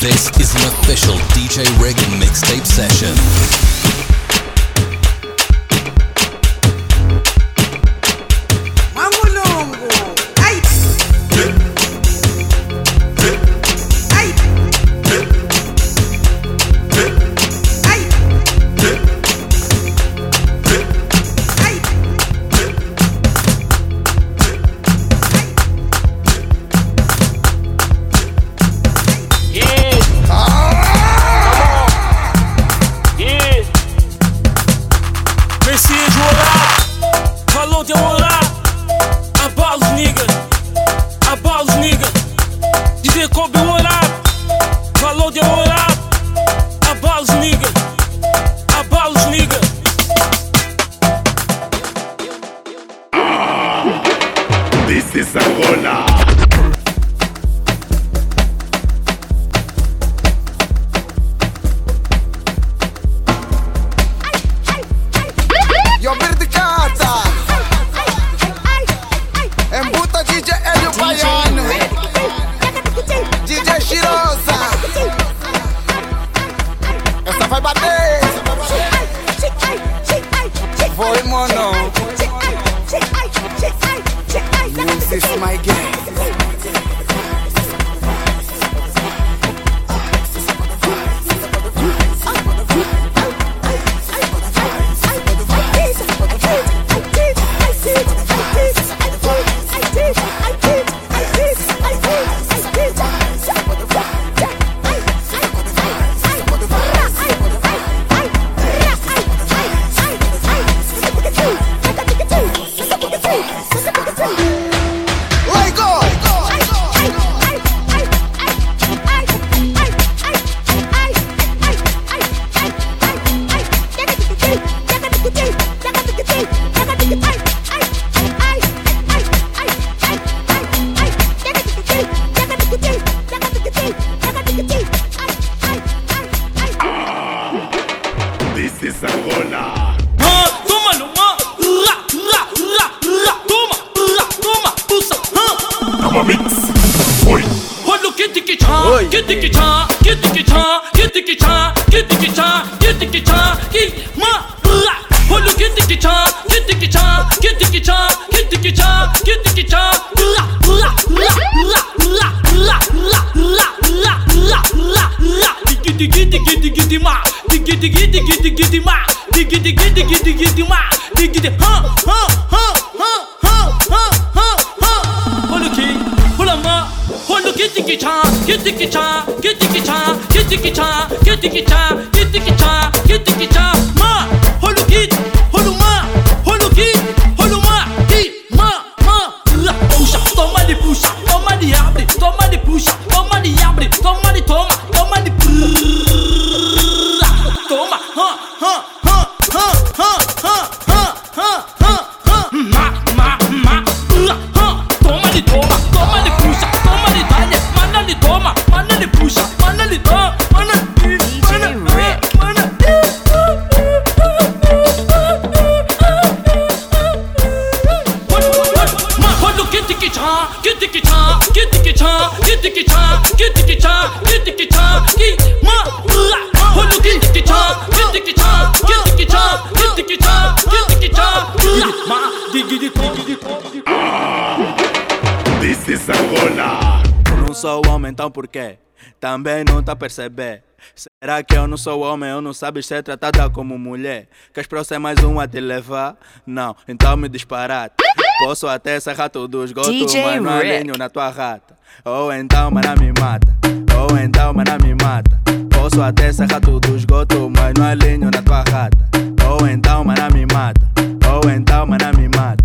This is an official DJ Rig mixtape session. 기대기차+ 기대기차+ 기대기차. Então por quê? Também não tá a perceber. Será que eu não sou homem ou não sabes ser tratada como mulher? Queres para ser mais um a te levar? Não, então me disparate. Posso até serrar tudo os gotos, mas não alinho na tua rata. Ou então, mana me mata. Ou então, mana me mata. Posso até serrar tudo os gotos, mas não alinho na tua rata. Ou então, mana me mata. Ou então, mana me mata.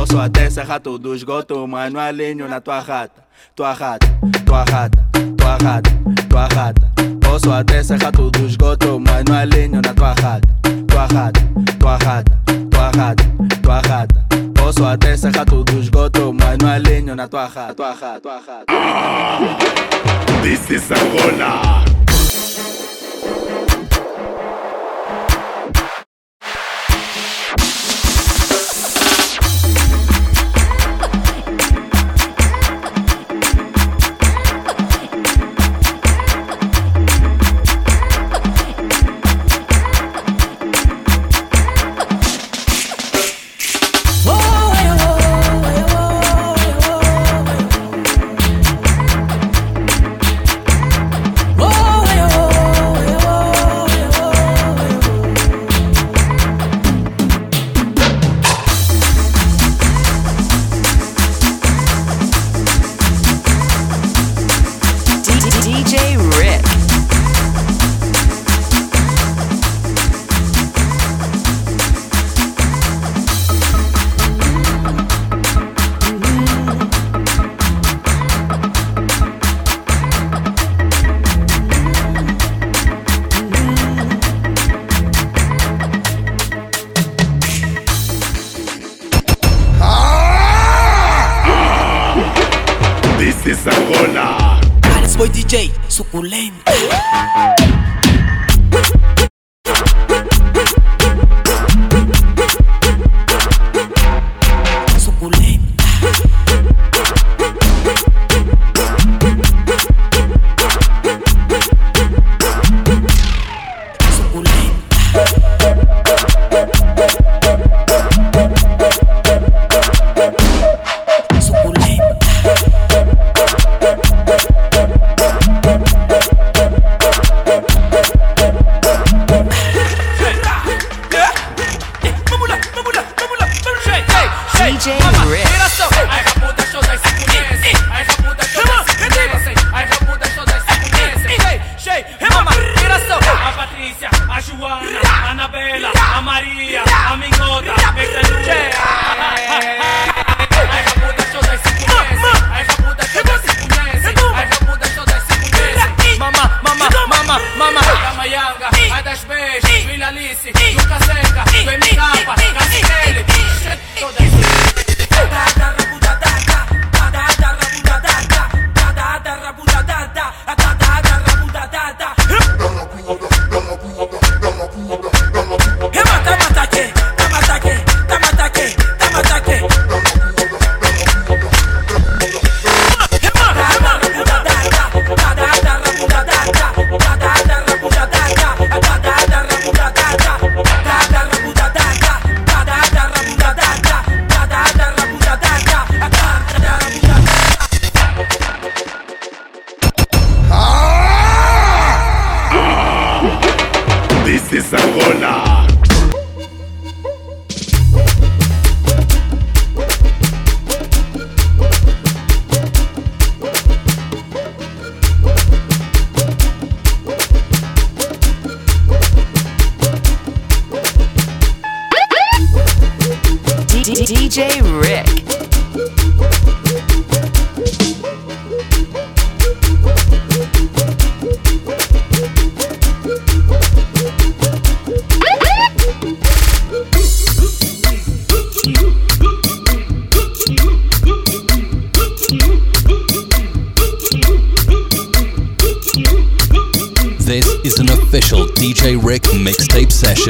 Posso até serrar tudo os gotos, mas não alinho na tua rata tua rata, tua rata, tua rata, tua rata. Posso até serrar tudo esgoto, mas não alinho na tua rata, tua rata, tua rata, tua rata, tua rata. Posso até serrar tudo esgoto, mas não alinho na tua rata, tua rata, tua rata. This is Angola. Viração. A Patrícia, a Joana, a Anabela, a Maria, a Mingota, a Bertanuia. Aí vai mudar show das cinco meses. Aí vai mudar show das cinco meses. Aí vai mudar show das cinco meses. Mamá, mamá, mamá, mamá. Da Maianga, a das Beijas, Vila Alice, Lucas Seca, do MK, Cassinelli. Todas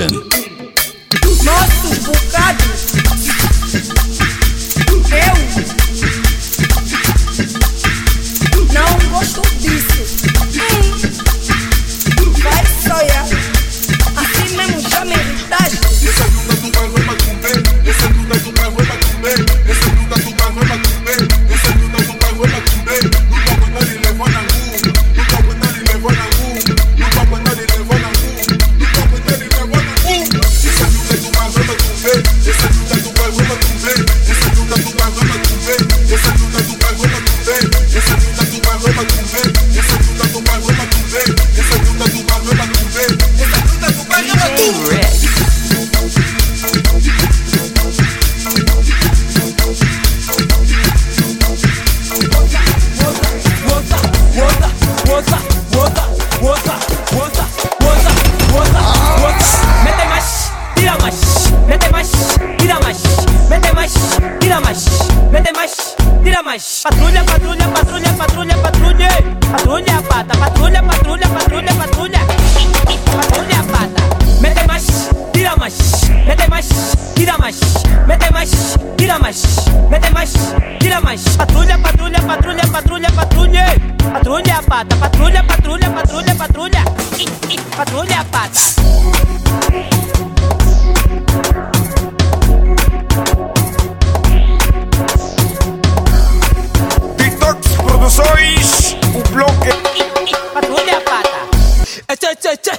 Nation. mas. Patrulha, patrulha. ch ch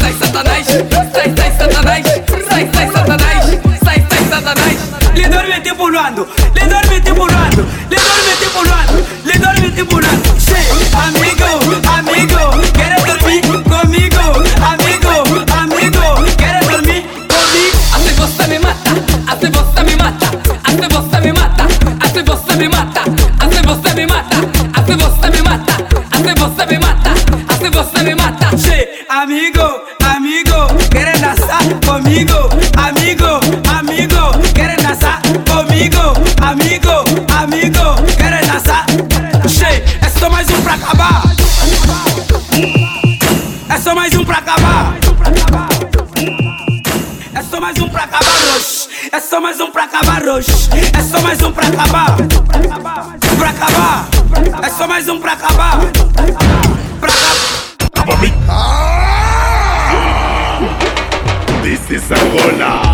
Jesteś satanem acabar. É só mais um pra acabar. É só mais um pra acabar hoje. É só mais um pra acabar hoje. É só mais um pra acabar. Pra acabar. É só mais um pra acabar. Pra acabar. Ah! This is Angola.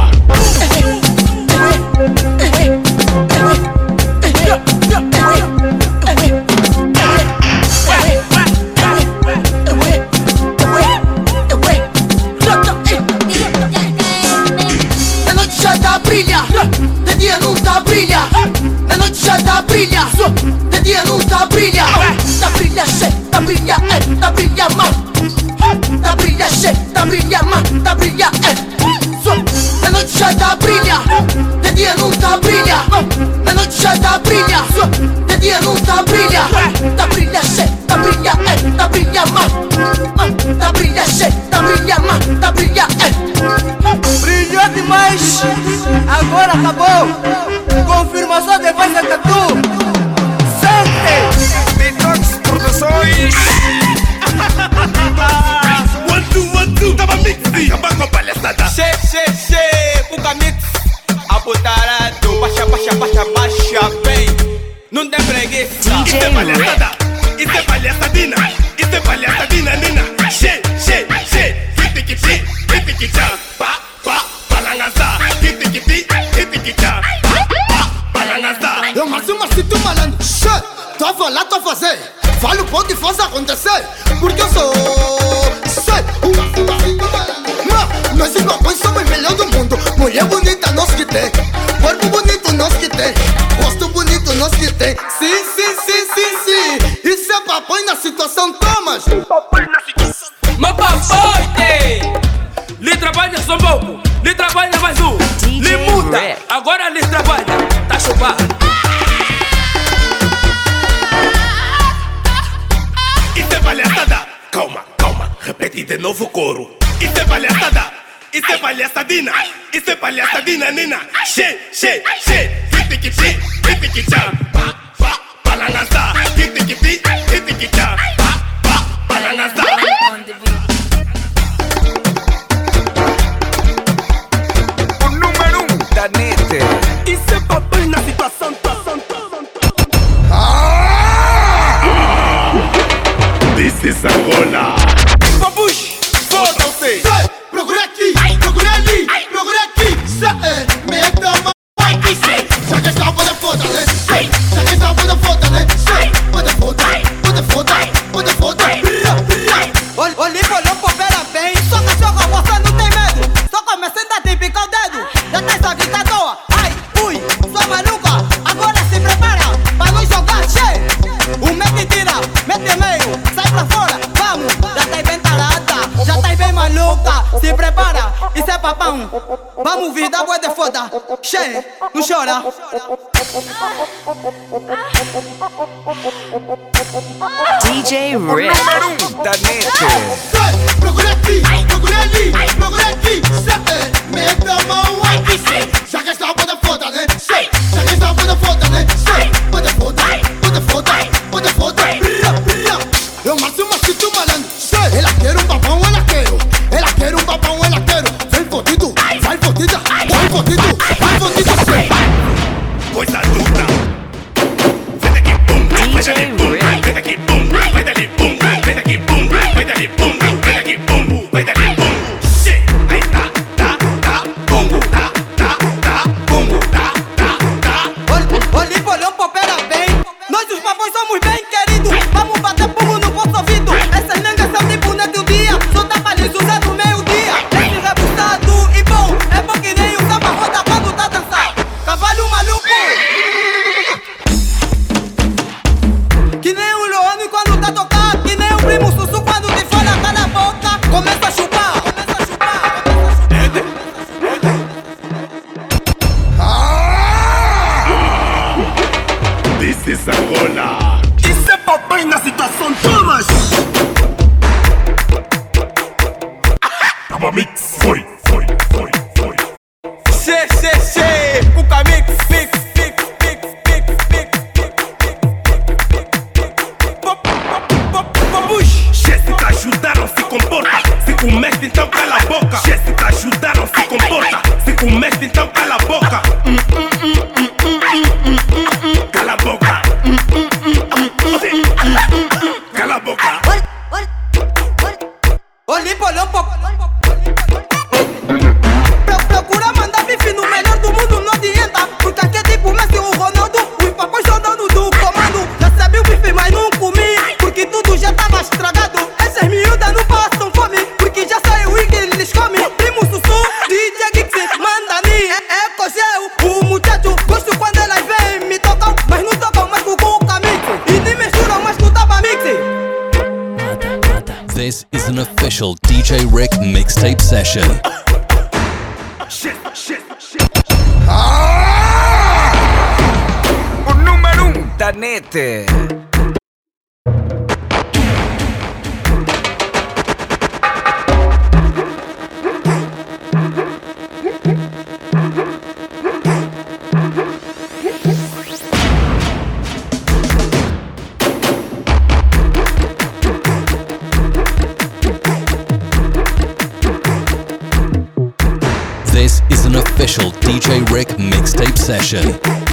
dj 来 Novo coro. Isso é palhaçada, isso é palhaçadina, isso é palhaçadina, nina. Che, che, che, hit que ti, hit que tchá. Balança, hit que ti, hit que tchá. DJ Rick. Da net. Procura aqui, procura ali, procura aqui. Meta a mão aqui, sim. Joga essa roda foda, né? Sim. Joga essa roda foda, né? Sim. Foda, foda, foda, foda, foda, foda. fight! special DJ Rick mixtape session. shit, shit, shit. Ah! Número. special DJ Rick mixtape session.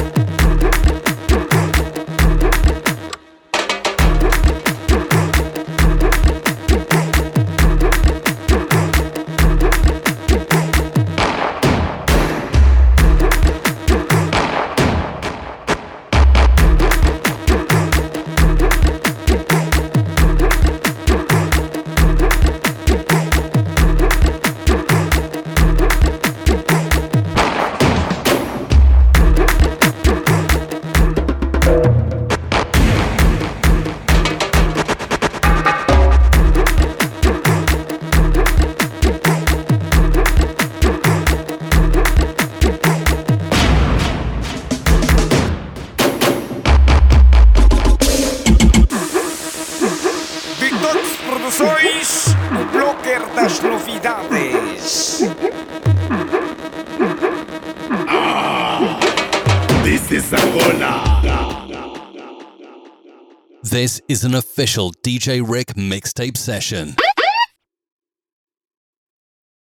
Is an official DJ Rick mixtape session.